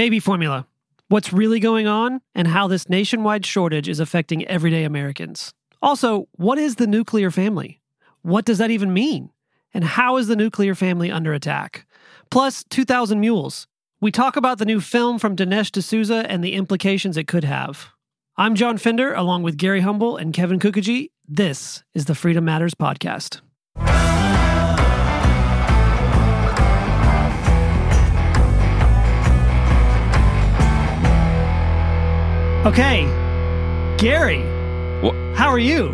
Baby formula. What's really going on and how this nationwide shortage is affecting everyday Americans. Also, what is the nuclear family? What does that even mean? And how is the nuclear family under attack? Plus, 2,000 Mules. We talk about the new film from Dinesh D'Souza and the implications it could have. I'm John Fender, along with Gary Humble and Kevin Kookogey. This is the Freedom Matters Podcast. Okay, Gary, What? how are you?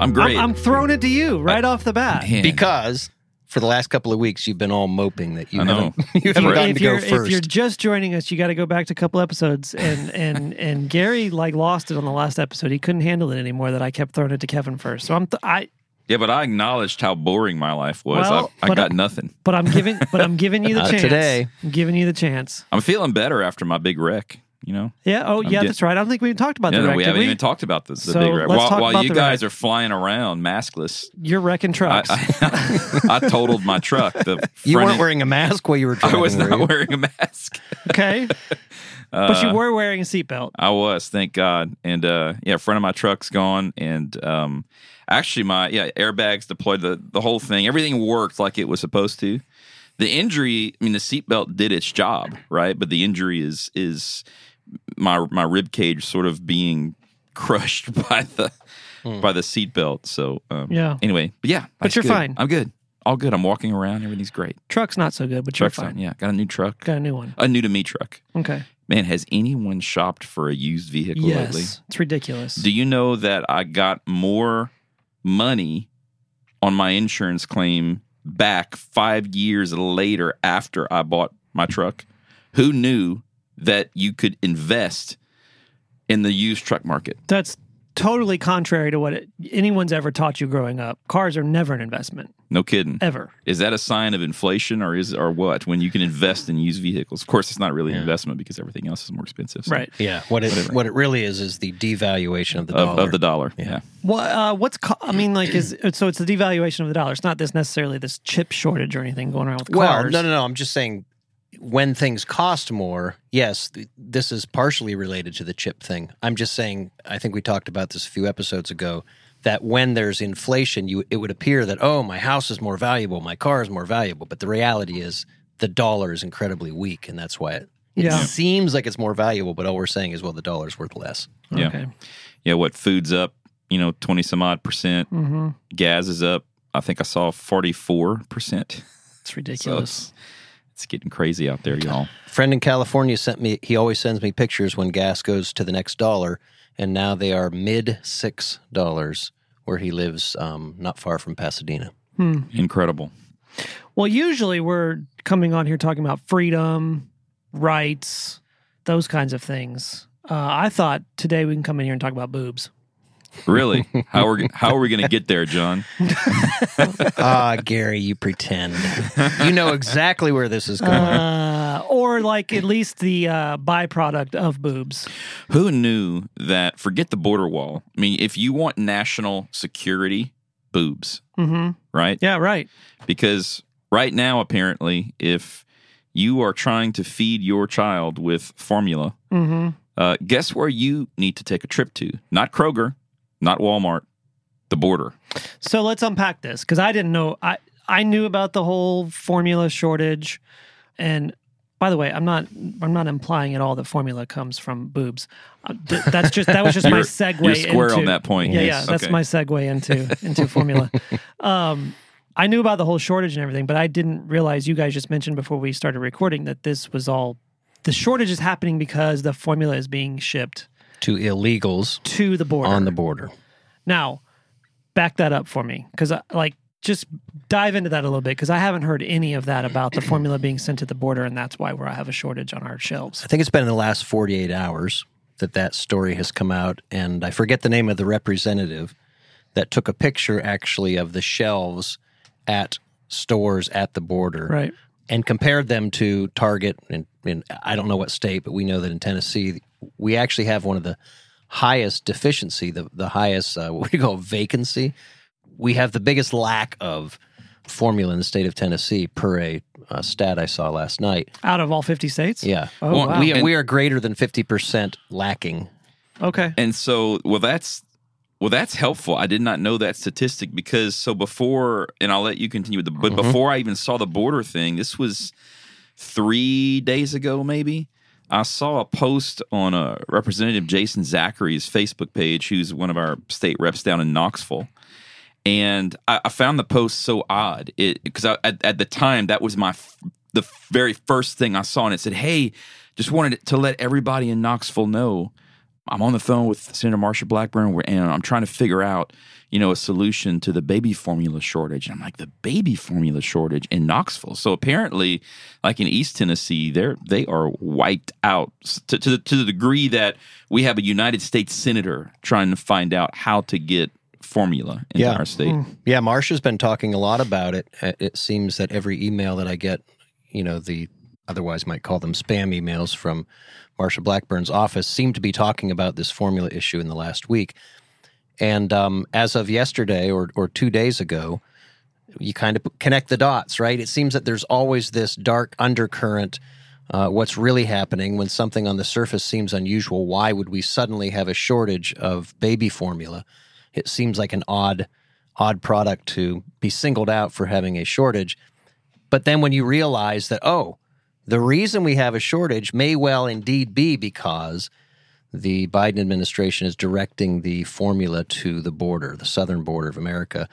I'm great. I'm, I'm throwing it to you right off the bat. Man. because for the last couple of weeks you've been all moping that you I know. haven't you haven't gotten if to go first. if you're just joining us, you got to go back to a couple episodes, and and and Gary like lost it on the last episode. He couldn't handle it anymore. That I kept throwing it to Kevin first. So I'm th- I, yeah, but I acknowledged how boring my life was. Well, I, I got I- nothing. but I'm giving but I'm giving you the Not chance today. I'm giving you the chance. I'm feeling better after my big wreck. You know, Yeah. Oh, yeah. get- that's right. I don't think we even talked about yeah, the no, wreck. we haven't we? even talked about the, the So, big wreck. While, while you guys wreck. are flying around maskless, You're wrecking trucks. I, I totaled my truck. The you weren't end- wearing a mask while you were driving. I driving. was were not you? wearing a mask. okay. but you were wearing a seatbelt. I was, thank God. And uh yeah, front of my truck's gone and um actually my yeah, airbags deployed the the whole thing. Everything worked like it was supposed to. The injury, I mean the seatbelt did its job, right? But the injury is is my my rib cage sort of being crushed by the by the seatbelt. So um Yeah. anyway, but yeah, But you're good. fine. I'm good. All good. I'm walking around, everything's great. Truck's not so good, but you're Truck's fine. fine. Yeah, got a new truck. Got a new one. A new to me truck. Okay. Man, has anyone shopped for a used vehicle Yes. lately? It's ridiculous. Do you know that I got more money on my insurance claim back five years later after I bought my truck? Who knew that you could invest in the used truck market? That's totally contrary to what it, anyone's ever taught you growing up. Cars are never an investment, No kidding. ever. Is that a sign of inflation or is or what? When you can invest in used vehicles? Of course, it's not really an investment because everything else is more expensive. so- Right. Yeah, what it what it really is is the devaluation of the Of, dollar. of the dollar. Yeah. What uh, what's co- I mean, like, is so it's the devaluation of the dollar. It's not this necessarily this chip shortage or anything going around with well, cars. no, no, no. I'm just saying when things cost more. Yes, th- this is partially related to the chip thing. I'm just saying. I think we talked about this a few episodes ago. That when there's inflation, you it would appear that oh, my house is more valuable, my car is more valuable. But the reality is the dollar is incredibly weak, and that's why it, it Yeah. seems like it's more valuable. But all we're saying is well, the dollar's worth less. Yeah. Okay. Yeah. What food's up, you know, 20 some odd percent. Mm-hmm. Gas is up. I think I saw 44%. It's So ridiculous. it's, it's getting crazy out there, y'all. friend in California sent me. He always sends me pictures when gas goes to the next dollar, and now they are mid six dollars where he lives, um, not far from Pasadena. Incredible. well, usually we're coming on here talking about freedom, rights, those kinds of things. Uh, I thought today we can come in here and talk about boobs. Really? how are how are we going to get there, John? ah, Gary, you pretend. you know exactly where this is going. Uh, or like at least the uh, byproduct of boobs. Who knew that forget the border wall. I mean, if you want national security, boobs, Mm-hmm. right? Yeah, right. Because right now apparently if you are trying to feed your child with formula, Mm-hmm. uh, guess where you need to take a trip to? Not Kroger, not Walmart, the border. So let's unpack this because I didn't know. I I knew about the whole formula shortage, and by the way, I'm not I'm not implying at all that formula comes from boobs. Uh, th- that's just that was just my You're- segue. You're square into, on that point. Yeah, yes. yeah, that's Okay. my segue into into formula. Um, I knew about the whole shortage and everything, but I didn't realize you guys just mentioned before we started recording that this was all the shortage is happening because the formula is being shipped To illegals to the border on the border. Now, back that up for me because like just dive into that a little bit because I haven't heard any of that about the formula being sent to the border, and that's why we have a shortage on our shelves. I think it's been in the last 48 hours that that story has come out, and I forget the name of the representative that took a picture actually of the shelves at stores at the border Right. and compared them to Target. And in, I don't know what state, but we know that in Tennessee, we actually have one of the highest deficiency, the, the highest, uh, what do you call vacancy. We have the biggest lack of formula in the state of Tennessee per a uh, stat I saw last night. Out of all 50 states? Yeah. Oh, Well, wow. We, And- we are greater than 50% lacking. okay. And so, well, that's well, that's helpful. I did not know that statistic because so before, and I'll let you continue with the. But Mhm. before I even saw the border thing, this was three days ago, maybe. I saw a post on a Representative Jason Zachary's Facebook page, who's one of our state reps down in Knoxville, and I, I found the post so odd. Because at, at the time that was my f- the very first thing I saw, and it said, "Hey, just wanted to let everybody in Knoxville know." I'm on the phone with Senator Marsha Blackburn, and I'm trying to figure out, you know, a solution to the baby formula shortage. And I'm like, the baby formula shortage in Knoxville. So apparently, like in East Tennessee, they're they are wiped out to, to the to the degree that we have a United States senator trying to find out how to get formula in Yeah. our state. Yeah, Marsha's been talking a lot about it. Uh, It seems that every email that I get, you know, the otherwise might call them spam emails from Marsha Blackburn's office, seem to be talking about this formula issue in the last week. And um, as of yesterday or, or two days ago, you kind of connect the dots, right? It seems that there's always this dark undercurrent. Uh, what's really happening when something on the surface seems unusual? Why would we suddenly have a shortage of baby formula? It seems like an odd, odd product to be singled out for having a shortage. But then when you realize that, oh, the reason we have a shortage may well indeed be because the Biden administration is directing the formula to the border, the southern border of America,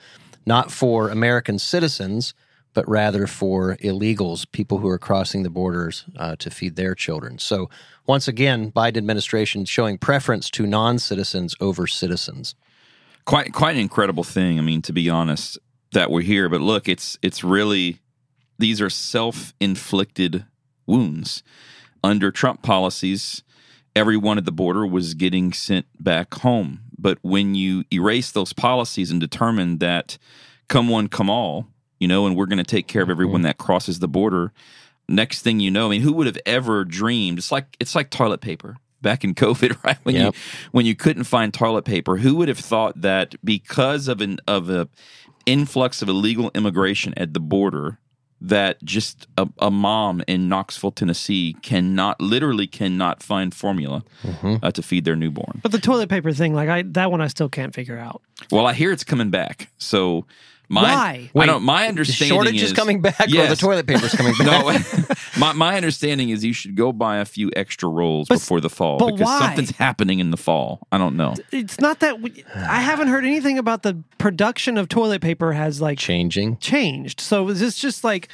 not for American citizens, but rather for illegals, people who are crossing the borders uh, to feed their children. So once again, Biden administration showing preference to non-citizens over citizens. quite quite an incredible thing. I mean, to be honest, that we're here. But look, it's it's really these are self inflicted wounds. Under Trump policies, everyone at the border was getting sent back home. But when you erase those policies and determine that come one, come all, you know, and we're going to take care of mm-hmm. everyone that crosses the border. Next thing you know, I mean, who would have ever dreamed? It's like it's like toilet paper back in COVID, right? When Yep. you when you couldn't find toilet paper, who would have thought that because of an of a influx of illegal immigration at the border, that just a, a mom in Knoxville, Tennessee, cannot literally cannot find formula uh, to feed their newborn. But the toilet paper thing, like I that one I still can't figure out. Well, I hear it's coming back. So my Why? I don't, my The understanding shortage is, is coming back, or the toilet paper is coming back. No, my my understanding is you should go buy a few extra rolls But- before the fall but because why? something's happening in the fall. I don't know. It's not that we, I haven't heard anything about the production of toilet paper has like Changing. changed. So is this just like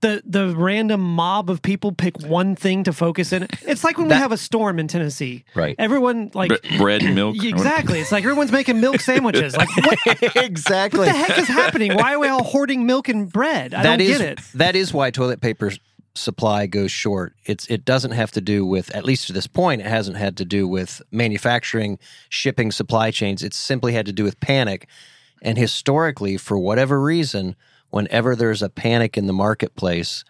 the the random mob of people pick one thing to focus in? It's like when we have a storm in Tennessee. Right. Everyone like bread and milk. exactly. It's like everyone's making milk sandwiches. Like what, exactly. what the heck is happening? Why are we all hoarding milk and bread? I That don't is get it. that is why toilet paper supply goes short. It's it doesn't have to do with at least to this point it hasn't had to do with manufacturing, shipping, supply chains. It's simply had to do with panic. And historically, for whatever reason, whenever there's a panic in the marketplace,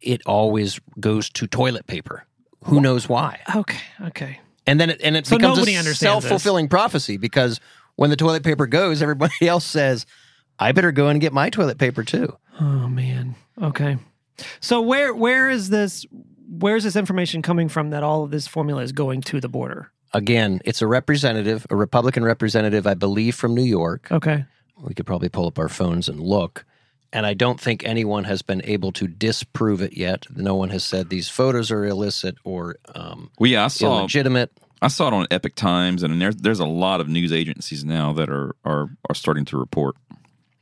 it always goes to toilet paper. Who knows why? Okay. Okay. And then it, and it So becomes a self-fulfilling prophecy because when the toilet paper goes, everybody else says, "I better go and get my toilet paper too." Oh man. Okay. So where where is this where is this information coming from that all of this formula is going to the border? Again, it's a representative, a Republican representative, I believe, from New York. Okay. We could probably pull up our phones and look. And I don't think anyone has been able to disprove it yet. No one has said these photos are illicit or um, Well, yeah, I saw illegitimate. I saw it on Epoch Times, and there's there's a lot of news agencies now that are are are starting to report.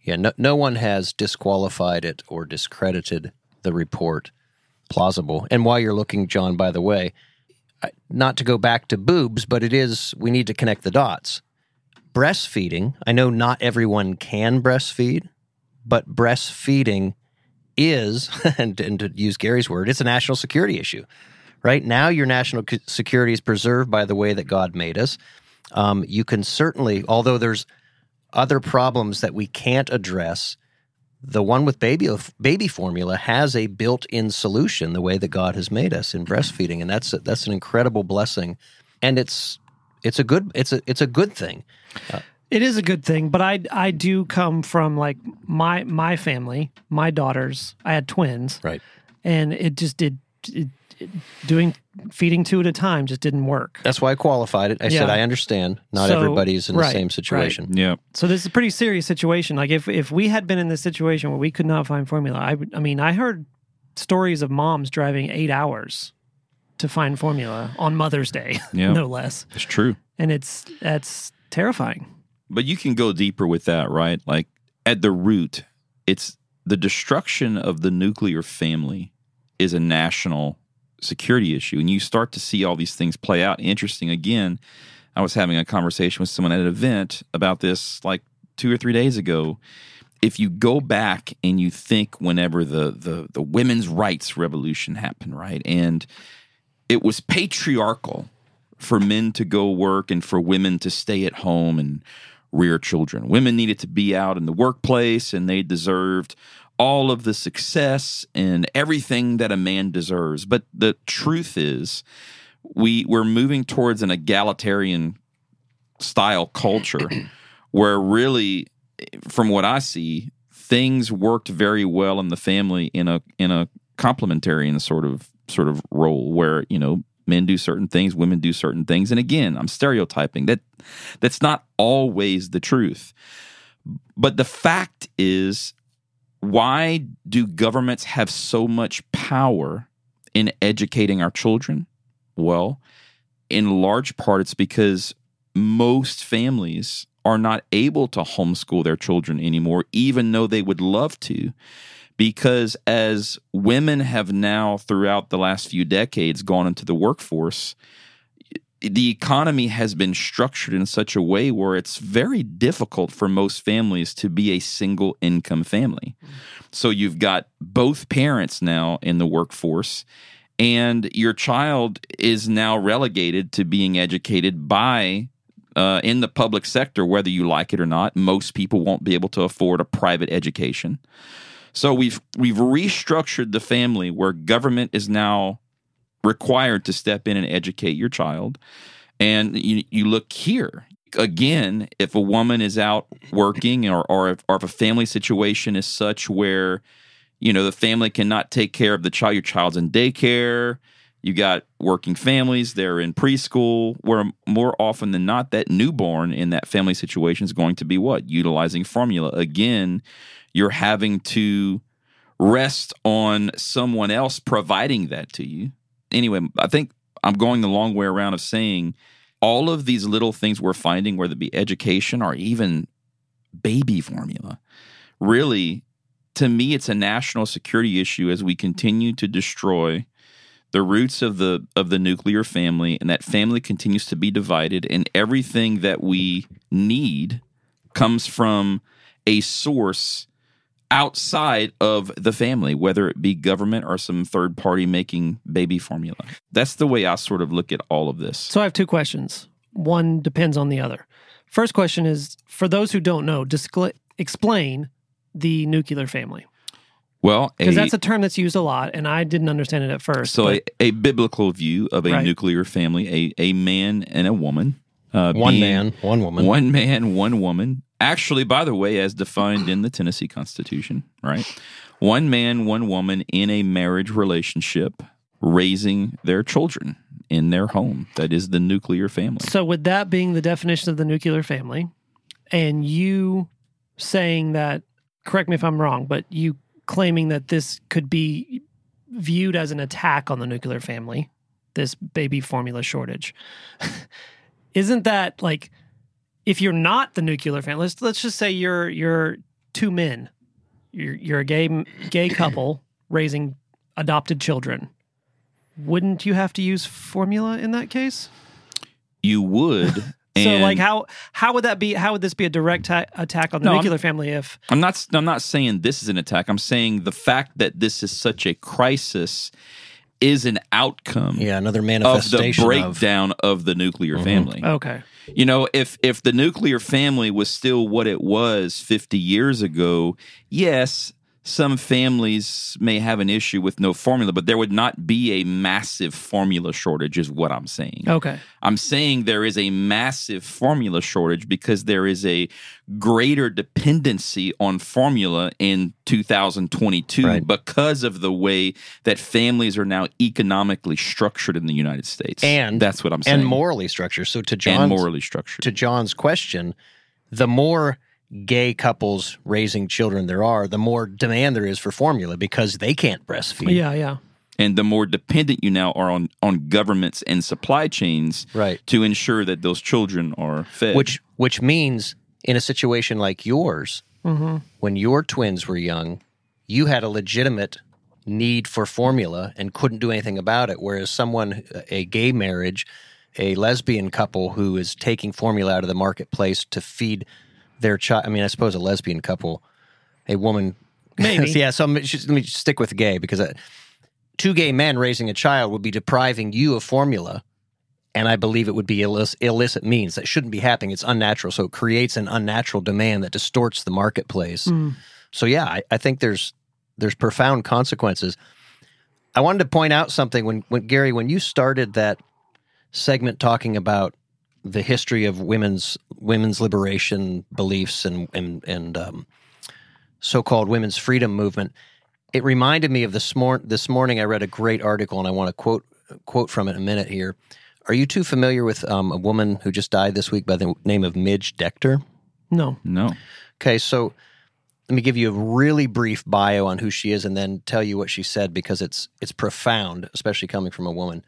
Yeah, no, no one has disqualified it or discredited the report. Plausible. And while you're looking, John, by the way, not to go back to boobs, but it is, we need to connect the dots. Breastfeeding, I know not everyone can breastfeed, but breastfeeding is, and, and to use Gary's word, it's a national security issue. Right now, your national security is preserved by the way that God made us. Um, you can certainly, although there's other problems that we can't address, the one with baby baby formula has a built-in solution the way that God has made us in breastfeeding, and that's a, that's an incredible blessing, and it's it's a good it's a it's a good thing. It is a good thing, but I I do come from like my my family, my daughters. I had twins, Right. and it just did it, it- doing feeding two at a time just didn't work. That's why I qualified it. I said I understand. Not So, everybody's in the right, same right. situation. Yeah. So this is a pretty serious situation. Like if if we had been in this situation where we could not find formula, I would- I mean I heard stories of moms driving eight hours to find formula on Mother's Day, Yeah. no less, It's true. and it's that's terrifying. But you can go deeper with that, right? Like at the root, it's the destruction of the nuclear family is a national security issue. And you start to see all these things play out. Interesting. Again, I was having a conversation with someone at an event about this like two or three days ago. If you go back and you think whenever the the, the women's rights revolution happened, right? And it was patriarchal for men to go work and for women to stay at home and rear children. Women needed to be out in the workplace and they deserved all of the success and everything that a man deserves. But the truth is we we're moving towards an egalitarian style culture where really from what I see things worked very well in the family in a in a complementarian sort of sort of role where you know men do certain things women do certain things. And again i'm stereotyping. That that's not always the truth. But the fact is why do governments have so much power in educating our children? Well in large part it's because most families are not able to homeschool their children anymore even though they would love to because as women have now throughout the last few decades gone into the workforce the economy has been structured in such a way where it's very difficult for most families to be a single income family. So you've got both parents now in the workforce and your child is now relegated to being educated by uh, in the public sector, whether you like it or not. Most people won't be able to afford a private education. So we've we've restructured the family where government is now required to step in and educate your child. And you you look here again, if a woman is out working or or if, or if a family situation is such where you know the family cannot take care of the child, your child's in daycare. You got working families, they're in preschool, where more often than not, that newborn in that family situation is going to be what? Utilizing formula. Again, you're having to rest on someone else providing that to you. Anyway, I think I'm going the long way around of saying all of these little things we're finding, whether it be education or even baby formula, really, to me, it's a national security issue as we continue to destroy the roots of the of the nuclear family and that family continues to be divided and everything that we need comes from a source outside of the family whether it be government or some third party making baby formula that's the way i sort of look at all of this So I have two questions. One depends on the other. First question is for those who don't know, explain the nuclear family well because that's a term that's used a lot, and I didn't understand it at first. so a, a biblical view of a Right. nuclear family a, a man and a woman uh, One being- man, one woman. One man, one woman. Actually, by the way, as defined in the Tennessee Constitution, right? One man, one woman in a marriage relationship raising their children in their home. That is the nuclear family. So, with that being the definition of the nuclear family, and you saying that, correct me if I'm wrong, but you claiming that this could be viewed as an attack on the nuclear family, this baby formula shortage, isn't that like if you're not the nuclear family? Let's let's just say you're you're two men, you're you're a gay gay couple raising adopted children. Wouldn't you have to use formula in that case? You would. So like how how would that be how would this be a direct ta- attack on the No, I'm- nuclear family if I'm not. I'm not saying this is an attack. I'm saying the fact that this is such a crisis is an outcome yeah, another manifestation of the manifestation of, breakdown of, the nuclear mm-hmm. family. okay You know, if if the nuclear family was still what it was 50 years ago, yes, some families may have an issue with no formula, but there would not be a massive formula shortage, is what I'm saying. Okay. I'm saying there is a massive formula shortage because there is a greater dependency on formula in 2022 Right. because of the way that families are now economically structured in the United States. And- that's what I'm saying. and morally structured. So to and morally structured. to John's question, the more gay couples raising children there are, the more demand there is for formula because they can't breastfeed. Yeah, yeah. and the more dependent you now are on on governments and supply chains Right. to ensure that those children are fed. Which which means in a situation like yours, Mm-hmm. when your twins were young, you had a legitimate need for formula and couldn't do anything about it. Whereas someone, a gay marriage, a lesbian couple who is taking formula out of the marketplace to feed their child. I mean, I suppose a lesbian couple, a woman. Maybe. yeah. So just, let me just stick with gay because uh, two gay men raising a child would be depriving you of formula and I believe it would be illicit, illicit means that shouldn't be happening. It's unnatural, so it creates an unnatural demand that distorts the marketplace. Mm. So yeah, I, I think there's there's profound consequences. I wanted to point out something when, when Gary, when you started that segment talking about the history of women's women's liberation beliefs and and and um, so-called women's freedom movement, it reminded me of this morning. This morning, I read a great article, and I want to quote quote from it in a minute here. Are you too familiar with um, a woman who just died this week by the name of Midge Decter? No. no. Okay, so let me give you a really brief bio on who she is, and then tell you what she said because it's it's profound, especially coming from a woman.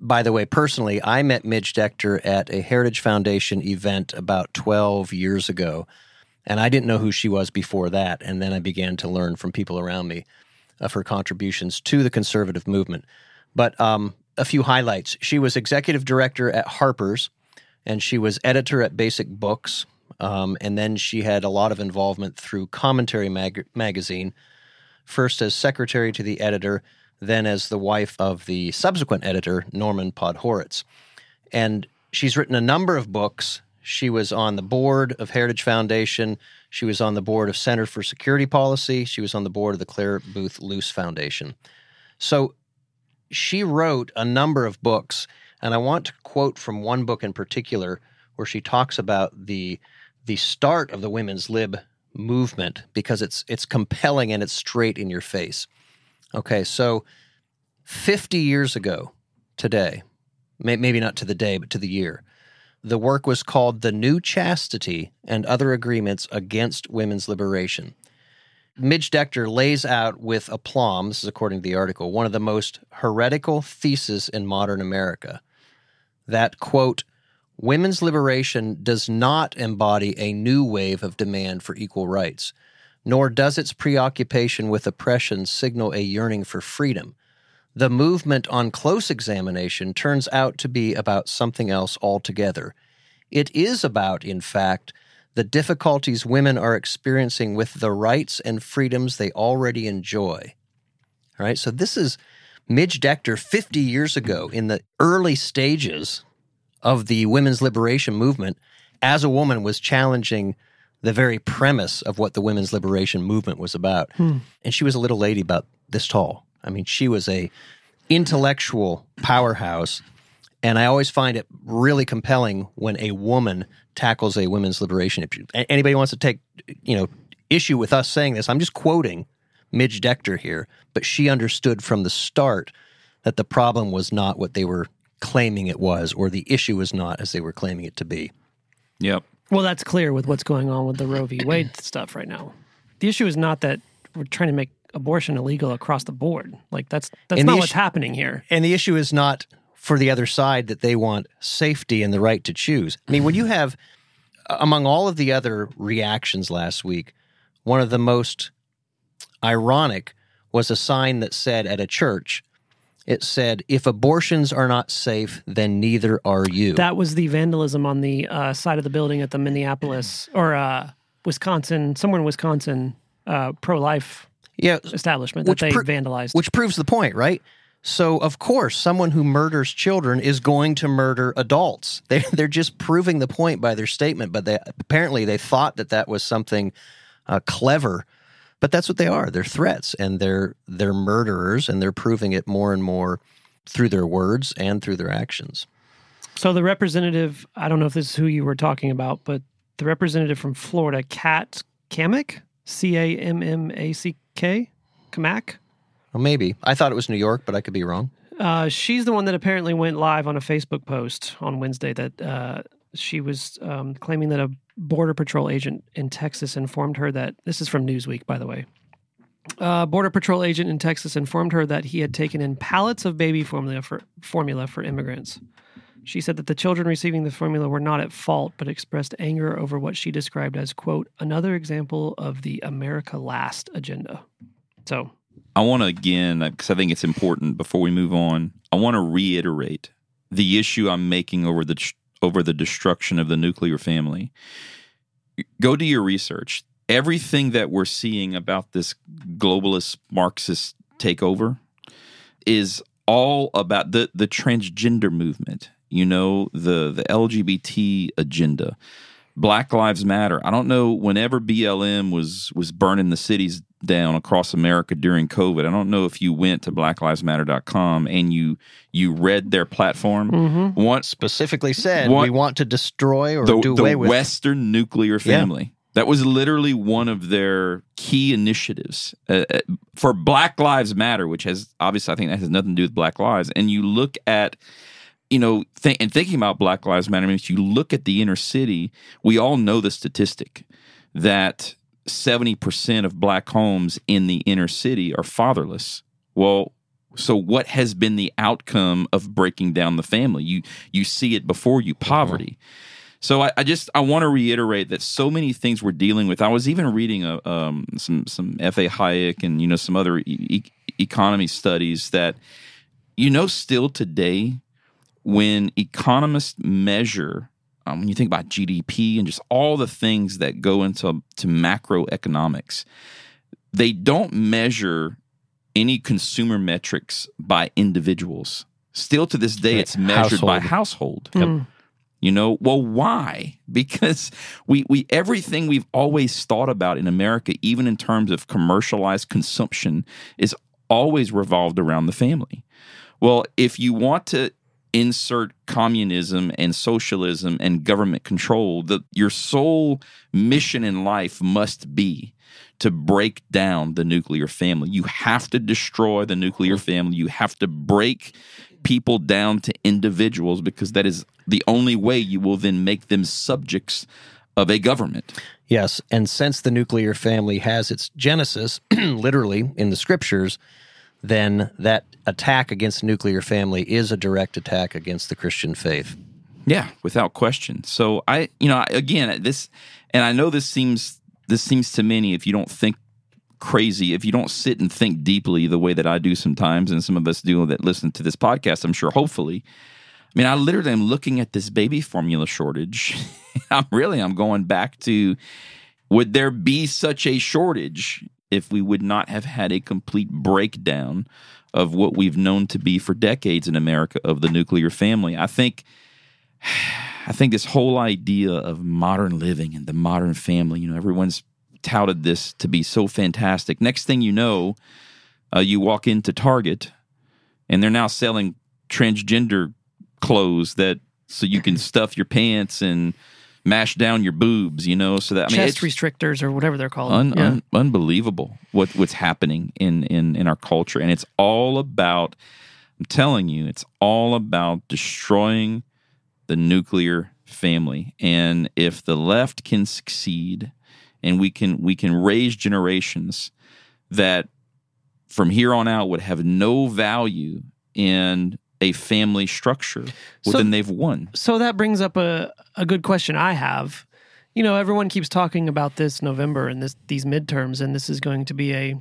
By the way, personally, I met Midge Decter at a Heritage Foundation event about 12 years ago, and I didn't know who she was before that. And then I began to learn from people around me of her contributions to the conservative movement. But um, a few highlights: she was executive director at Harper's, and she was editor at Basic Books. Um, and then she had a lot of involvement through Commentary mag- magazine, first as secretary to the editor, then as the wife of the subsequent editor, Norman Podhoretz. And she's written a number of books. She was on the board of Heritage Foundation. She was on the board of Center for Security Policy. She was on the board of the Clare Boothe Luce Foundation. So she wrote a number of books, and I want to quote from one book in particular where she talks about the the start of the women's lib movement because it's it's compelling and it's straight in your face. Okay, so 50 years ago today, maybe not to the day, but to the year, the work was called The New Chastity and Other Arguments Against Women's Liberation. Midge Decter lays out with aplomb, this is according to the article, one of the most heretical theses in modern America that, quote, women's liberation does not embody a new wave of demand for equal rights, nor does its preoccupation with oppression signal a yearning for freedom. The movement on close examination turns out to be about something else altogether. It is about, in fact, the difficulties women are experiencing with the rights and freedoms they already enjoy. All right, so this is Midge Decter 50 years ago in the early stages of the women's liberation movement as a woman was challenging the very premise of what the women's liberation movement was about. Hmm. And she was a little lady about this tall. I mean, she was a intellectual powerhouse and I always find it really compelling when a woman tackles a women's liberation issue. A- Anybody wants to take, you know, issue with us saying this, I'm just quoting Midge Decter here, but she understood from the start that the problem was not what they were claiming it was, or the issue was not as they were claiming it to be. Yep. Well, that's clear with what's going on with the Roe v. Wade stuff right now. The issue is not that we're trying to make abortion illegal across the board. Like that's that's And not the what's issue- happening here. And the issue is not for the other side that they want safety and the right to choose. I mean, when you have, among all of the other reactions last week, one of the most ironic was a sign that said at a church, it said, if abortions are not safe, then neither are you. That was the vandalism on the uh, side of the building at the Minneapolis or uh, Wisconsin, somewhere in Wisconsin, uh, pro-life yeah, establishment that they pro- vandalized. which proves the point, right? So, of course, someone who murders children is going to murder adults. They, they're just proving the point by their statement, but they apparently they thought that that was something uh, clever But that's what they are. They're threats and they're they're murderers and they're proving it more and more through their words and through their actions. So the representative, I don't know if this is who you were talking about, but the representative from Florida, Kat Cammack, C A M M A C K, Kamak. Well, maybe. I thought it was New York, but I could be wrong. Uh, she's the one that apparently went live on a Facebook post on Wednesday that uh, she was um, claiming that a border patrol agent in Texas informed her that this is from Newsweek, by the way. Uh, border patrol agent in Texas informed her that he had taken in pallets of baby formula for formula for immigrants. She said that the children receiving the formula were not at fault, but expressed anger over what she described as "quote another example of the America Last agenda." So I want to again, because I think it's important before we move on. I want to reiterate the issue I'm making over the over the destruction of the nuclear family. Go do your research. Everything that we're seeing about this globalist Marxist takeover is all about the the transgender movement. You know, the the LGBT agenda. Black Lives Matter. I don't know whenever BLM was was burning the cities down across America during COVID. I don't know if you went to blacklivesmatter.com and you you read their platform. Mm-hmm. What specifically said we want to destroy or the, do the away with Western nuclear family. Yeah. That was literally one of their key initiatives uh, uh, for Black Lives Matter, which has obviously I think that has nothing to do with Black Lives. And you look at you know, th- and thinking about Black Lives Matter, if you look at the inner city, we all know the statistic that 70% of black homes in the inner city are fatherless. Well, so what has been the outcome of breaking down the family? You you see it before you poverty. So I, I, just I want to reiterate that so many things we're dealing with. I was even reading a, um, some some F. A. Hayek and you know some other e- economy studies that you know still today when economists measure um, when you think about GDP and just all the things that go into to macroeconomics, they don't measure any consumer metrics by individuals. Still to this day, it's measured household. by household. Mm. You know, well, why? Because we we everything we've always thought about in America, even in terms of commercialized consumption, is always revolved around the family. Well, if you want to insert communism and socialism and government control that your sole mission in life must be to break down the nuclear family. You have to destroy the nuclear family. You have to break people down to individuals because that is the only way you will then make them subjects of a government. Yes and since the nuclear family has its genesis literally in the scriptures then that attack against nuclear family is a direct attack against the Christian faith. Yeah, without question. So I, you know, again, this, and I know this seems this seems to many if you don't think crazy, if you don't sit and think deeply the way that I do sometimes, and some of us do that listen to this podcast, I'm sure, hopefully. I mean, I literally am looking at this baby formula shortage. I'm really, I'm going back to would there be such a shortage if we would not have had a complete breakdown of what we've known to be for decades in America of the nuclear family. I think I think this whole idea of modern living and the modern family, you know, everyone's touted this to be so fantastic. Next thing you know, uh, you walk into Target and they're now selling transgender clothes that so you can stuff your pants and mash down your boobs, you know, so that I mean, chest restrictors or whatever they're called. Un, yeah. un, unbelievable what what's happening in in in our culture, and it's all about. I'm telling you, it's all about destroying the nuclear family, and if the left can succeed, and we can we can raise generations that from here on out would have no value in a family structure, well, so, then they've won. So that brings up a, a good question I have. You know, everyone keeps talking about this November and this these midterms, and this is going to be a,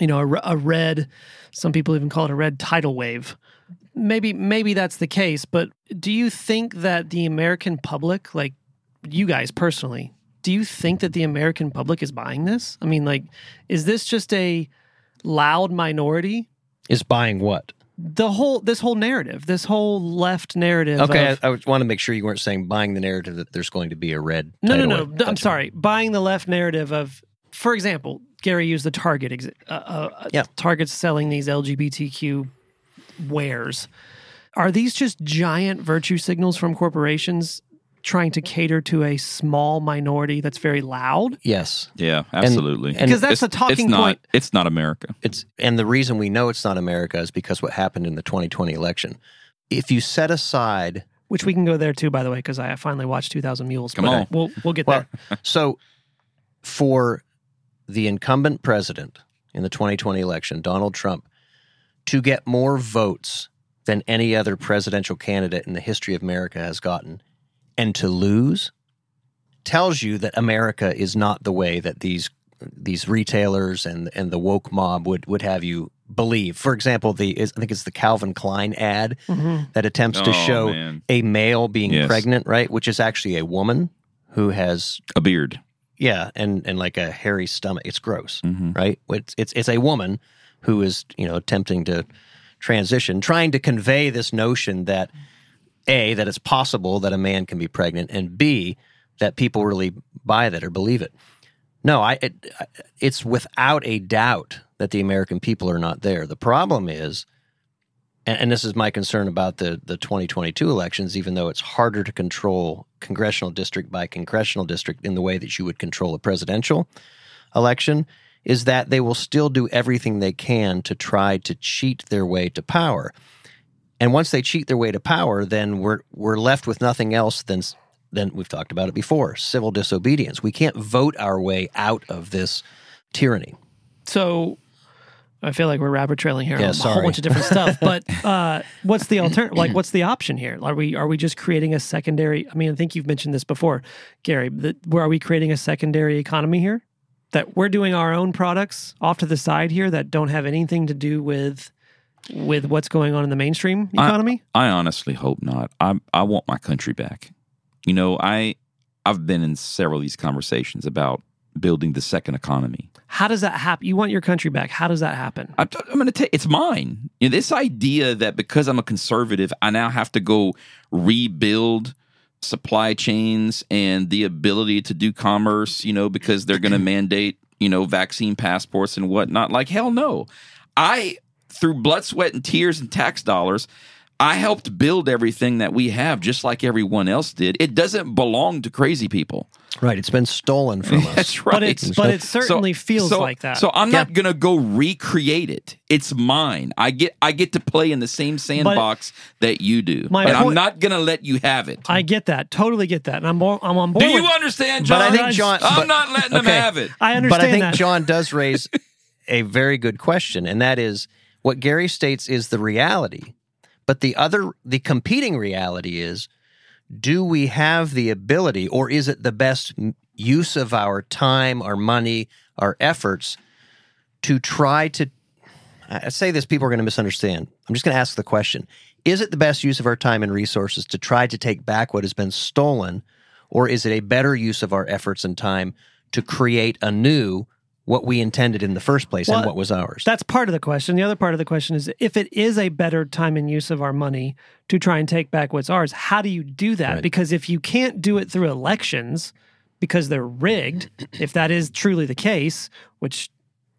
you know, a, a red. Some people even call it a red tidal wave. Maybe maybe that's the case, but do you think that the American public, like you guys personally, do you think that the American public is buying this? I mean, like, is this just a loud minority? Is buying what? The whole this whole narrative, this whole left narrative. Okay, of, I, I, want to make sure you weren't saying buying the narrative that there's going to be a red. No, no, no. I'm sorry. Buying the left narrative of, for example, Gary used the Target. Ex- uh, uh, Yeah. Target's selling these LGBTQ wares. Are these just giant virtue signals from corporations trying to cater to a small minority that's very loud? Yes. Yeah, absolutely. Because that's It's- the talking it's not, point. It's not America. It's and the reason we know it's not America is because what happened in the 2020 election. If you set aside Which we can go there too, by the way, because I finally watched 2,000 Mules. Come but on. We'll, we'll get Well, there. so for the incumbent president in the 2020 election, Donald Trump, to get more votes than any other presidential candidate in the history of America has gotten, and to lose, tells you that America is not the way that these these retailers and and the woke mob would would have you believe. For example, the I think it's the Calvin Klein ad Mhm. that attempts to Oh, show man. a male being Yes. pregnant, right? Which is actually a woman who has A beard. yeah, and and like a hairy stomach. It's gross, Mhm. right? It's it's it's a woman who is you know attempting to transition, trying to convey this notion that a that it's possible that a man can be pregnant, and b that people really buy that or believe it. No, I it, it's without a doubt that the American people are not there. The problem is, and, and this is my concern about the the 2022 elections, even though it's harder to control congressional district by congressional district in the way that you would control a presidential election, is that they will still do everything they can to try to cheat their way to power. And once they cheat their way to power, then we're we're left with nothing else than than we've talked about it before, civil disobedience. We can't vote our way out of this tyranny. So I feel like we're rabbit trailing here Yeah, on a sorry. whole bunch of different stuff. But uh, what's the alternative? Like, what's the option here? Are we are we just creating a secondary? I mean, I think you've mentioned this before, Gary. That where are we creating a secondary economy here? That we're doing our own products off to the side here that don't have anything to do with with what's going on in the mainstream economy. I honestly hope not. I I want my country back. You know, I I've been in several of these conversations about building the second economy. How does that happen? You want your country back? How does that happen? I'm, I'm going to take it's mine. You know, this idea that because I'm a conservative, I now have to go rebuild supply chains and the ability to do commerce. You know, because they're going to mandate you know vaccine passports and whatnot. Like hell no. I through blood, sweat, and tears and tax dollars. I helped build everything that we have, just like everyone else did. It doesn't belong to crazy people. Right. It's been stolen from us. That's right. But it's but it certainly feels so- like that. So I'm not gonna go recreate it. It's mine. I get I get to play in the same sandbox that you do, My and I'm not gonna let you have it. I get that. Totally get that. And I'm bo- I'm on board. do you with- understand, John? But I think John- I'm but- not letting them have it. I understand but I think that. John does raise a very good question, and that is what Gary states is the reality. But the other, the competing reality is do we have the ability, or is it the best use of our time, our money, our efforts to try to? I say this, people are going to misunderstand. I'm just going to ask the question Is it the best use of our time and resources to try to take back what has been stolen, or is it a better use of our efforts and time to create anew what we intended in the first place Well, and what was ours? That's part of the question. The other part of the question is if it is a better time and use of our money to try and take back what's ours, how do you do that? Right. Because if you can't do it through elections because they're rigged, if that is truly the case, which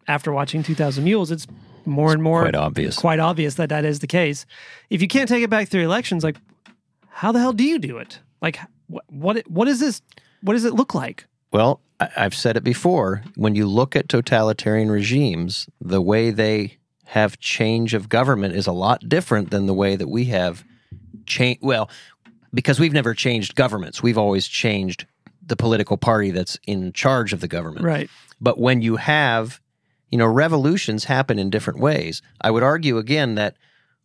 after watching 2000 Mules, it's more and more quite obvious. quite obvious that that is the case. If you can't take it back through elections, like how the hell do you do it? Like what what what is this? What does it look like? Well, I've said it before. When you look at totalitarian regimes, the way they have change of government is a lot different than the way that we have change. Well, because we've never changed governments, we've always changed the political party that's in charge of the government. Right. But when you have, you know, revolutions happen in different ways. I would argue again that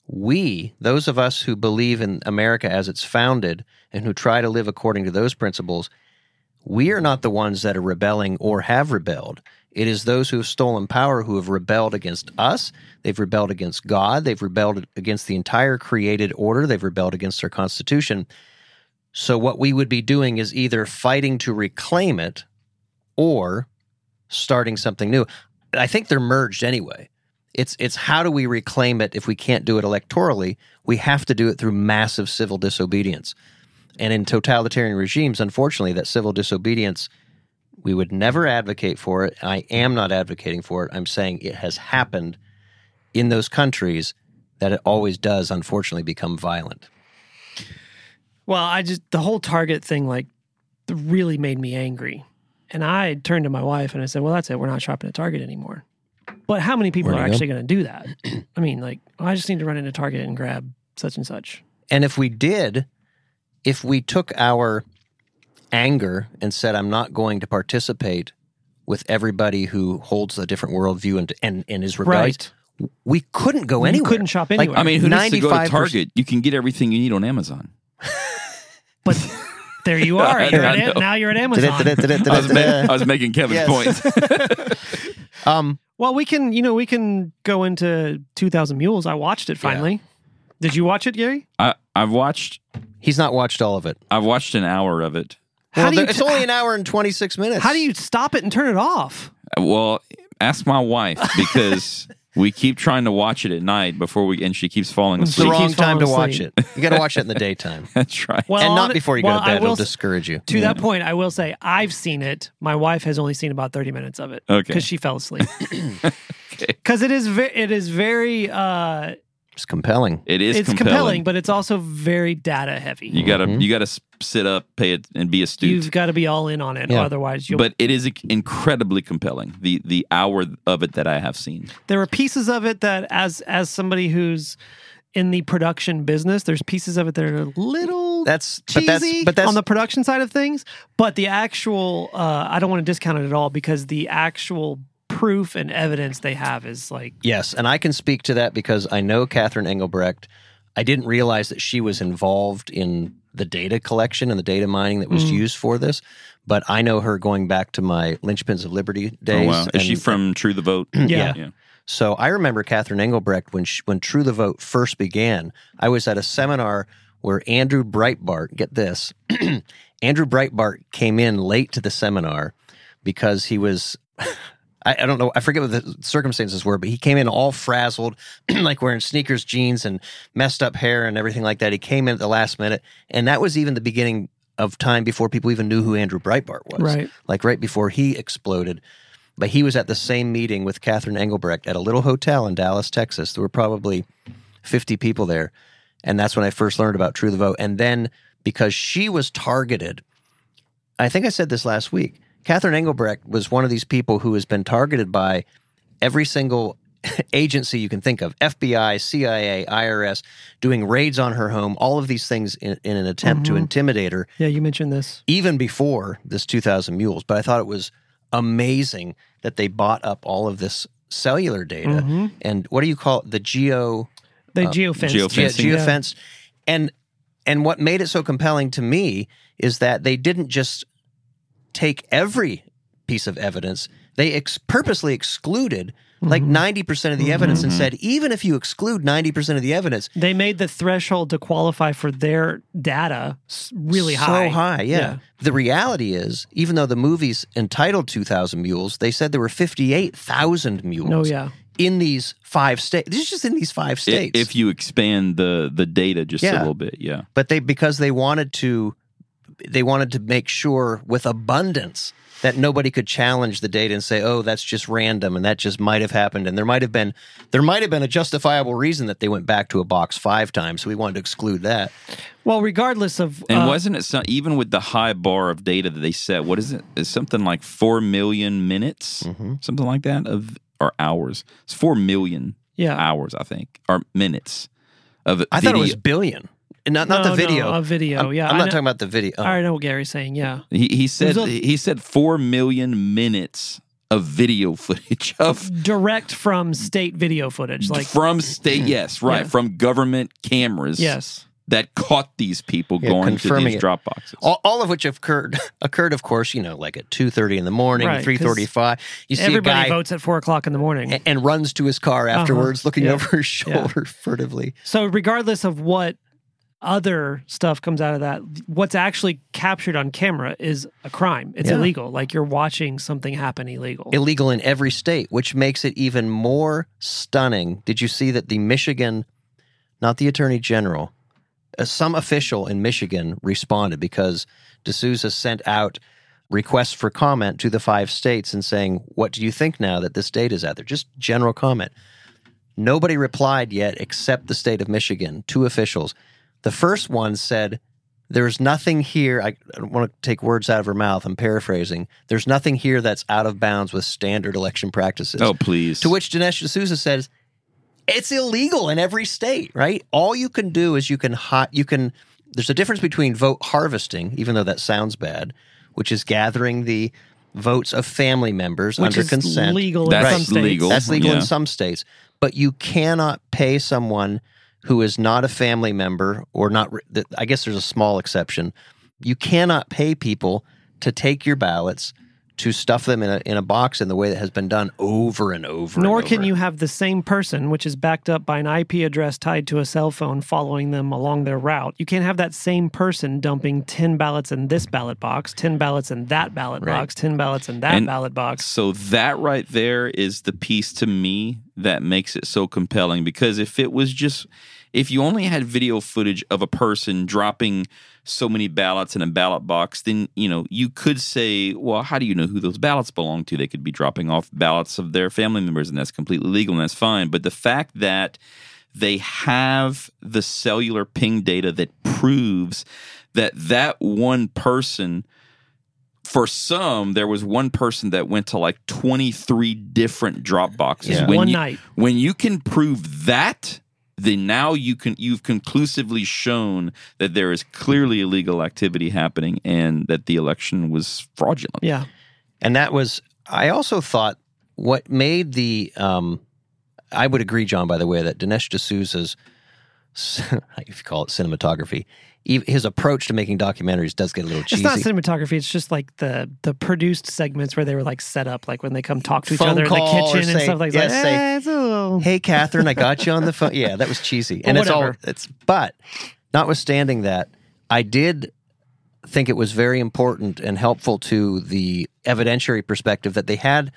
we, those of us who believe in America as it's founded and who try to live according to those principles, we are not the ones that are rebelling or have rebelled. It is those who have stolen power who have rebelled against us. They've rebelled against God. They've rebelled against the entire created order. They've rebelled against our Constitution. So, what we would be doing is either fighting to reclaim it or starting something new. I think they're merged anyway. It's it's how do we reclaim it if we can't do it electorally? We have to do it through massive civil disobedience. And in totalitarian regimes, unfortunately, that civil disobedience We would never advocate for it. I am not advocating for it. I'm saying it has happened in those countries that it always does, unfortunately, become violent. Well, I just the whole Target thing like really made me angry. And I turned to my wife and I said, "Well, that's it. We're not shopping at Target anymore." But how many people are do you go? actually going to do that? I mean, like, oh, I just need to run into Target and grab such and such. And if we did, if we took our anger and said, I'm not going to participate with everybody who holds a different worldview and, and, and is rebellious, Right. we couldn't go You anywhere. couldn't shop Like, anywhere. I mean, who needs to go to 95% Target? You can get everything you need on Amazon. But there you are. You're at, now you're at Amazon. I was, ma- I was making Kevin's Yes. point. um, Well, we can, you know, we can go into 2000 Mules. I watched it finally. Did you watch it, Gary? I, I've watched. he's not watched all of it. I've watched an hour of it. How Well, do you there- it's only an hour and 26 minutes. How do you stop it and turn it off? Well, ask my wife because we keep trying to watch it at night before we, and she keeps falling asleep. It's the She wrong keeps time to falling watch it. You got to watch it in the daytime. That's right. Well, and not before you well, go to bed. will It'll discourage you. To that point, I will say I've seen it. My wife has only seen about 30 minutes of it Okay. because she fell asleep. Okay. Because it is ve- it is very uh, It's compelling. It is it's compelling. compelling. but it's also very data heavy. You gotta Mhm. you gotta s- sit up, pay it, and be astute. You've got to be all in on it, Yeah. otherwise you'll. but it is incredibly compelling. The the hour of it that I have seen. there are pieces of it that, as as somebody who's in the production business, there's pieces of it that are a little That's cheesy but that's but that's on the production side of things. But the actual, uh, I don't want to discount it at all because the actual proof and evidence they have is like Yes, and I can speak to that because I know Catherine Engelbrecht. I didn't realize that she was involved in the data collection and the data mining that was Mm. used for this, but I know her going back to my Linchpins of Liberty days. oh wow! Is she and- from True the Vote? Yeah. yeah. So I remember Catherine Engelbrecht when she, when True the Vote first began. I was at a seminar where Andrew Breitbart, get this, Andrew Breitbart came in late to the seminar because he was. I, I don't know. I forget what the circumstances were, but he came in all frazzled, like wearing sneakers, jeans, and messed up hair and everything like that. He came in at the last minute, and that was even the beginning of time before people even knew who Andrew Breitbart was. Right. Like right before he exploded. But he was at the same meeting with Catherine Engelbrecht at a little hotel in Dallas, Texas. There were probably 50 people there. And that's when I first learned about True the Vote. And then because she was targeted, I think I said this last week. Catherine Engelbrecht was one of these people who has been targeted by every single agency you can think of FBI, CIA, IRS, doing raids on her home, all of these things in, in an attempt to Mhm. intimidate her yeah, you mentioned this. even before this 2000 mules but i thought it was amazing that they bought up all of this cellular data Mhm. and what do you call it the geo They Uh, geofenced. geofencing. ge- Fencing. geofenced and and what made it so compelling to me is that they didn't just take every piece of evidence they ex- purposely excluded like Mhm. 90% of the evidence and Mhm. said even if you exclude 90% of the evidence They made the threshold to qualify for their data s- really high. so high. high. yeah. Yeah. The reality is, even though the movie's entitled 2,000 Mules, they said there were 58,000 mules Oh yeah. in these five states. This is just in these five I- states. If you expand the the data just a Yeah. little bit, yeah. but they because they wanted to they wanted to make sure with abundance that nobody could challenge the data and say, "Oh, that's just random and that just might have happened." And there might have been there might have been a justifiable reason that they went back to a box 5 times, so we wanted to exclude that. Well, regardless of And uh, wasn't it some, even with the high bar of data that they set? What is it? It's something like four million minutes, Mhm. something like that, of or hours. It's four million yeah. hours, I think, or minutes of. I thought it was billion. Not not No, the video. no, a video. I'm, yeah, I'm not know- talking about the video. Oh. I already know what Gary's saying. Yeah. He, he said a- he said four million minutes of video footage of Direct from state video footage. Like from state. Yes, right Yeah. from government cameras. yes. that caught these people Yeah, going to confirming these it. drop boxes. all, all of which occurred occurred, of course, you know, like at two thirty in the morning, Right, 'cause three thirty five. You see a Everybody guy votes at four o'clock in the morning. a- and runs to his car afterwards, uh-huh. looking Yeah. over his shoulder furtively. So regardless of what other stuff comes out of that, what's actually captured on camera is a crime. It's Yeah. illegal. Like you're watching something happen illegal. Illegal in every state, which makes it even more stunning. Did you see that the Michigan, not the Attorney General, uh, some official in Michigan responded because D'Souza sent out requests for comment to the five states and saying, What do you think now that this date is out there? Just general comment. Nobody replied yet except the state of Michigan, two officials. The first one said, There's nothing here. I don't want to take words out of her mouth. I'm paraphrasing. There's nothing here that's out of bounds with standard election practices. Oh, please. To which Dinesh D'Souza says, it's illegal in every state, right? All you can do is you can hot, you can. There's a difference between vote harvesting, even though that sounds bad, which is gathering the votes of family members Which under is consent. legal That's in some states. legal. That's legal Yeah. in some states, but you cannot pay someone who is not a family member or not. I guess there's a small exception. You cannot pay people to take your ballots to stuff them in a in a box in the way that has been done over and over. Again. Nor and can you have the same person, which is backed up by an IP address tied to a cell phone following them along their route. You can't have that same person dumping 10 ballots in this ballot box, 10 ballots in that ballot Right. box, 10 ballots in that And- ballot box. So that right there is the piece to me that makes it so compelling because if it was just if you only had video footage of a person dropping so many ballots in a ballot box then you know you could say well how do you know who those ballots belong to they could be dropping off ballots of their family members and that's completely legal and that's fine but the fact that they have the cellular ping data that proves that that one person for some, there was one person that went to like 23 different drop boxes. Yeah. When One you, night. When you can prove that, then now you can you've conclusively shown that there is clearly illegal activity happening and that the election was fraudulent. Yeah. And that was, I also thought what made the, um, I would agree, John, by the way, that Dinesh D'Souza's, if you call it cinematography, his approach to making documentaries does get a little cheesy. It's not cinematography. It's just like the the produced segments where they were like set up, like when they come talk to each Phone other in the kitchen and stuff like yes, that. say, Eh, hey, Catherine, I got you on the phone. Yeah, that was cheesy. And it's all, it's, but notwithstanding that, I did think it was very important and helpful to the evidentiary perspective that they had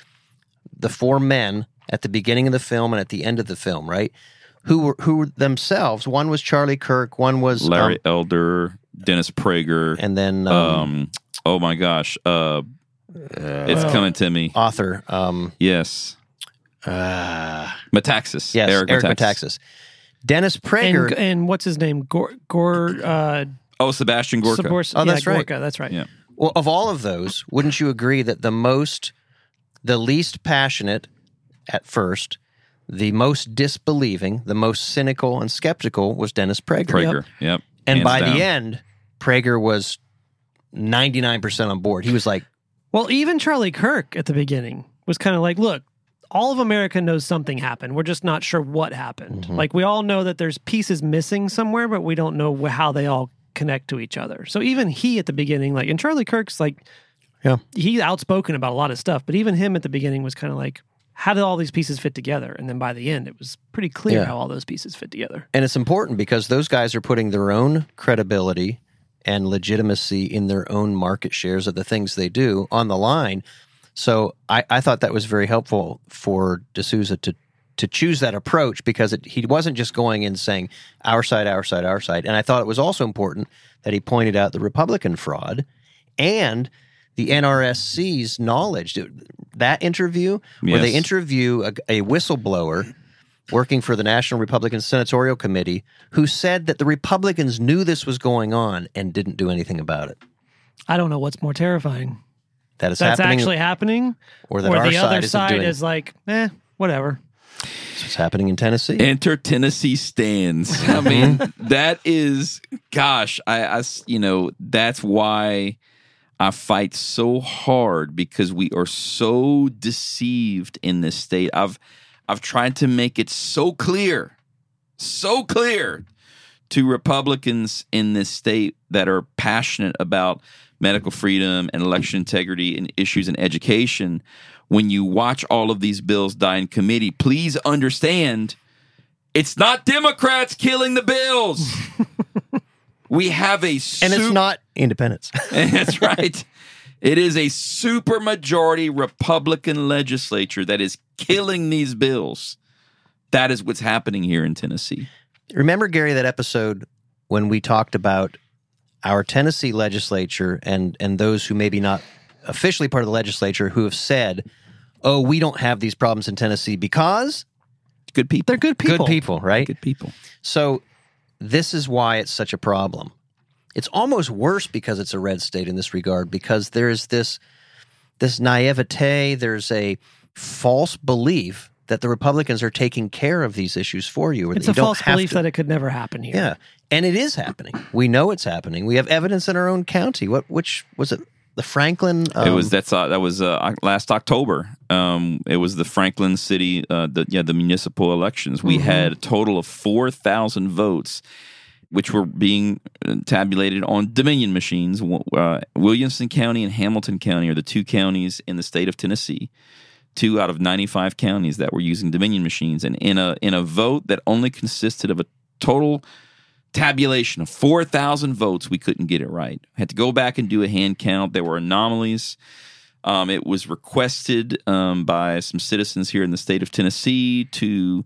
the four men at the beginning of the film and at the end of the film, right? Who were who were themselves? One was Charlie Kirk. One was Larry um, Elder, Dennis Prager, and then um, um, oh my gosh, uh, it's coming to me. author. Um, Yes, uh, Metaxas. yes, Eric, Eric, Metaxas. Metaxas. Dennis Prager. and, and what's his name? Gore, Gore uh, Oh, Sebastian Gorka. Sabors- Oh, that's yeah, right. Gorka, that's right. Yeah. Well, of all of those, wouldn't you agree that the most, the least passionate at first, the most disbelieving, the most cynical and skeptical was Dennis Prager. Prager. Yep. And Hands by down. the end, Prager was 99% on board. He was like, Well, even Charlie Kirk at the beginning was kind of like, look, all of America knows something happened. We're just not sure what happened. Mm-hmm. Like we all know that there's pieces missing somewhere, but we don't know how they all connect to each other. So even he at the beginning, like, and Charlie Kirk's like, Yeah. he's outspoken about a lot of stuff, but even him at the beginning was kind of like, how did all these pieces fit together? And then by the end, it was pretty clear Yeah. how all those pieces fit together. and it's important because those guys are putting their own credibility and legitimacy in their own market shares of the things they do on the line. So I, I thought that was very helpful for D'Souza to to choose that approach because it, he wasn't just going in saying our side, our side, our side. And I thought it was also important that he pointed out the Republican fraud and the NRSC's knowledge. That interview where they interview a, a whistleblower working for the National Republican Senatorial Committee who said that the Republicans knew this was going on and didn't do anything about it. I don't know what's more terrifying. That is That's happening, actually happening, or that or our the side other side doing is like, eh, whatever. It's happening in Tennessee. Enter Tennessee stands. I mean, that is, gosh, I, you know, that's why I fight so hard because we are so deceived in this state. I've, I've tried to make it so clear, so clear to Republicans in this state that are passionate about medical freedom and election integrity and issues in education. When you watch all of these bills die in committee, please understand it's not Democrats killing the bills. we have a and it's not independence. That's right. It is a supermajority Republican legislature that is killing these bills. That is what's happening here in Tennessee. Remember, Gary, that episode when we talked about our Tennessee legislature and and those who maybe not officially part of the legislature who have said, "Oh, we don't have these problems in Tennessee because Good people. They're good people. good people, right?" Good people. So this is why it's such a problem. It's almost worse because it's a red state in this regard because there's this this naivete, there's a false belief that the Republicans are taking care of these issues for you. It's a false belief to- that it could never happen here. yeah, and it is happening. We know it's happening. We have evidence in our own county. What which was it? The Franklin. it um, was that's uh, that was uh, last October. Um, it was the Franklin City, uh, the yeah, the municipal elections. We had a total of four thousand votes, which were being uh, tabulated on Dominion machines. Uh, Williamson County and Hamilton County are the two counties in the state of Tennessee. Two out of ninety-five counties that were using Dominion machines, and in a in a vote that only consisted of a total tabulation of 4,000 votes, we couldn't get it right. Had to go back and do a hand count. There were anomalies. Um, it was requested um, by some citizens here in the state of Tennessee to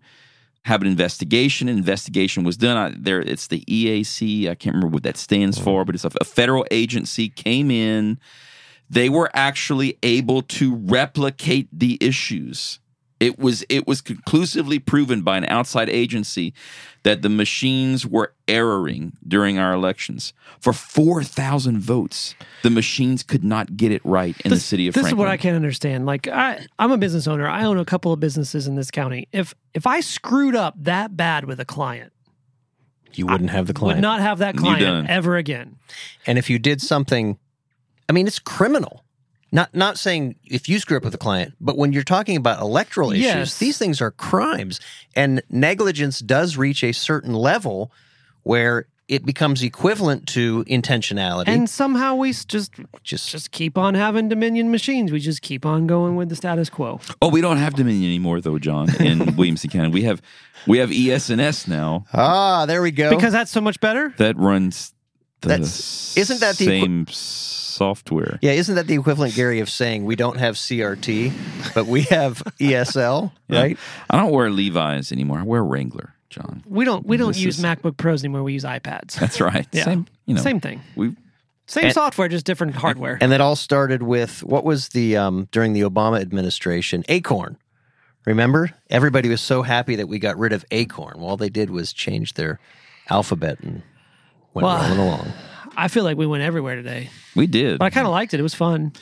have an investigation. An investigation was done. I, there, it's the EAC. I can't remember what that stands for, but it's a, a federal agency came in. They were actually able to replicate the issues. It was it was conclusively proven by an outside agency that the machines were erroring during our elections. For four thousand votes, the machines could not get it right in the city of this Franklin. is what I can't understand. Like I, I'm a business owner. I own a couple of businesses in this county. If if I screwed up that bad with a client, you wouldn't have the client. would not have that client ever again. And if you did something, I mean, it's criminal. Not not saying if you screw up with a client, but when you're talking about electoral issues, Yes. these things are crimes, and negligence does reach a certain level where it becomes equivalent to intentionality. And somehow we just just, just keep on having Dominion machines. We just keep on going with the status quo. Oh, we don't have Dominion anymore, though, John. In Williamson County, we have we have E ES&S now ah, there we go. Because that's so much better. that runs the That's- isn't that the equi- same software? yeah, isn't that the equivalent, Gary, of saying we don't have CRT, but we have ESL, Yeah. right? I don't wear Levi's anymore. I wear Wrangler, John. We don't we don't This use is- MacBook Pros anymore. We use iPads. That's right. Yeah. Same, you know, Same thing. we Same And- software, just different hardware. And that all started with what was the um, during the Obama administration Acorn. Remember, everybody was so happy that we got rid of Acorn. Well, all they did was change their alphabet and went Well, rolling along. I feel like we went everywhere today, we did. but I kind of liked it. It was fun.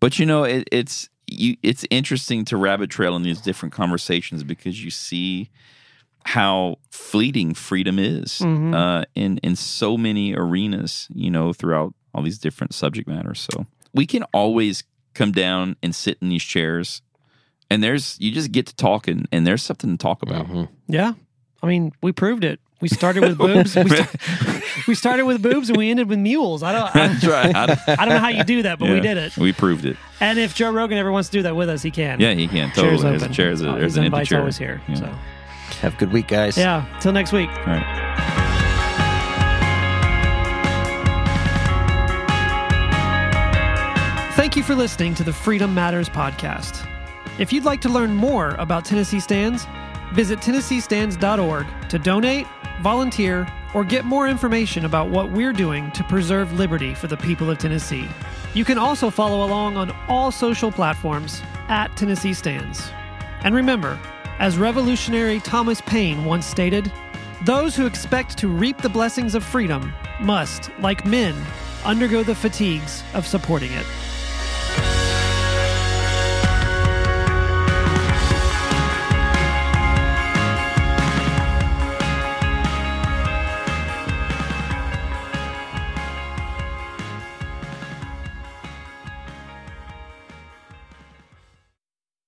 But you know, it, it's you. It's interesting to rabbit trail in these different conversations because you see how fleeting freedom is Mhm. uh, in in so many arenas. You know, throughout all these different subject matters. So we can always come down and sit in these chairs, and there's you just get to talking, and there's something to talk about. Mhm. Yeah. I mean, we proved it. We started with boobs. We, sta- we started with boobs and we ended with mules. I don't. I, That's right. I, I don't know how you do that, but we yeah, did it. We proved it. And if Joe Rogan ever wants to do that with us, he can. Yeah, he can Chair's totally. There's a open. chair. There's, a, Uh, there's his an empty invite's chair. always here. Yeah. So Have a good week, guys. yeah. Till next week. All right. Thank you for listening to the Freedom Matters podcast. If you'd like to learn more about Tennessee Stands, visit TennesseeStands.org to donate, volunteer, or get more information about what we're doing to preserve liberty for the people of Tennessee. You can also follow along on all social platforms at Tennessee Stands. And remember, as revolutionary Thomas Paine once stated, those who expect to reap the blessings of freedom must, like men, undergo the fatigues of supporting it.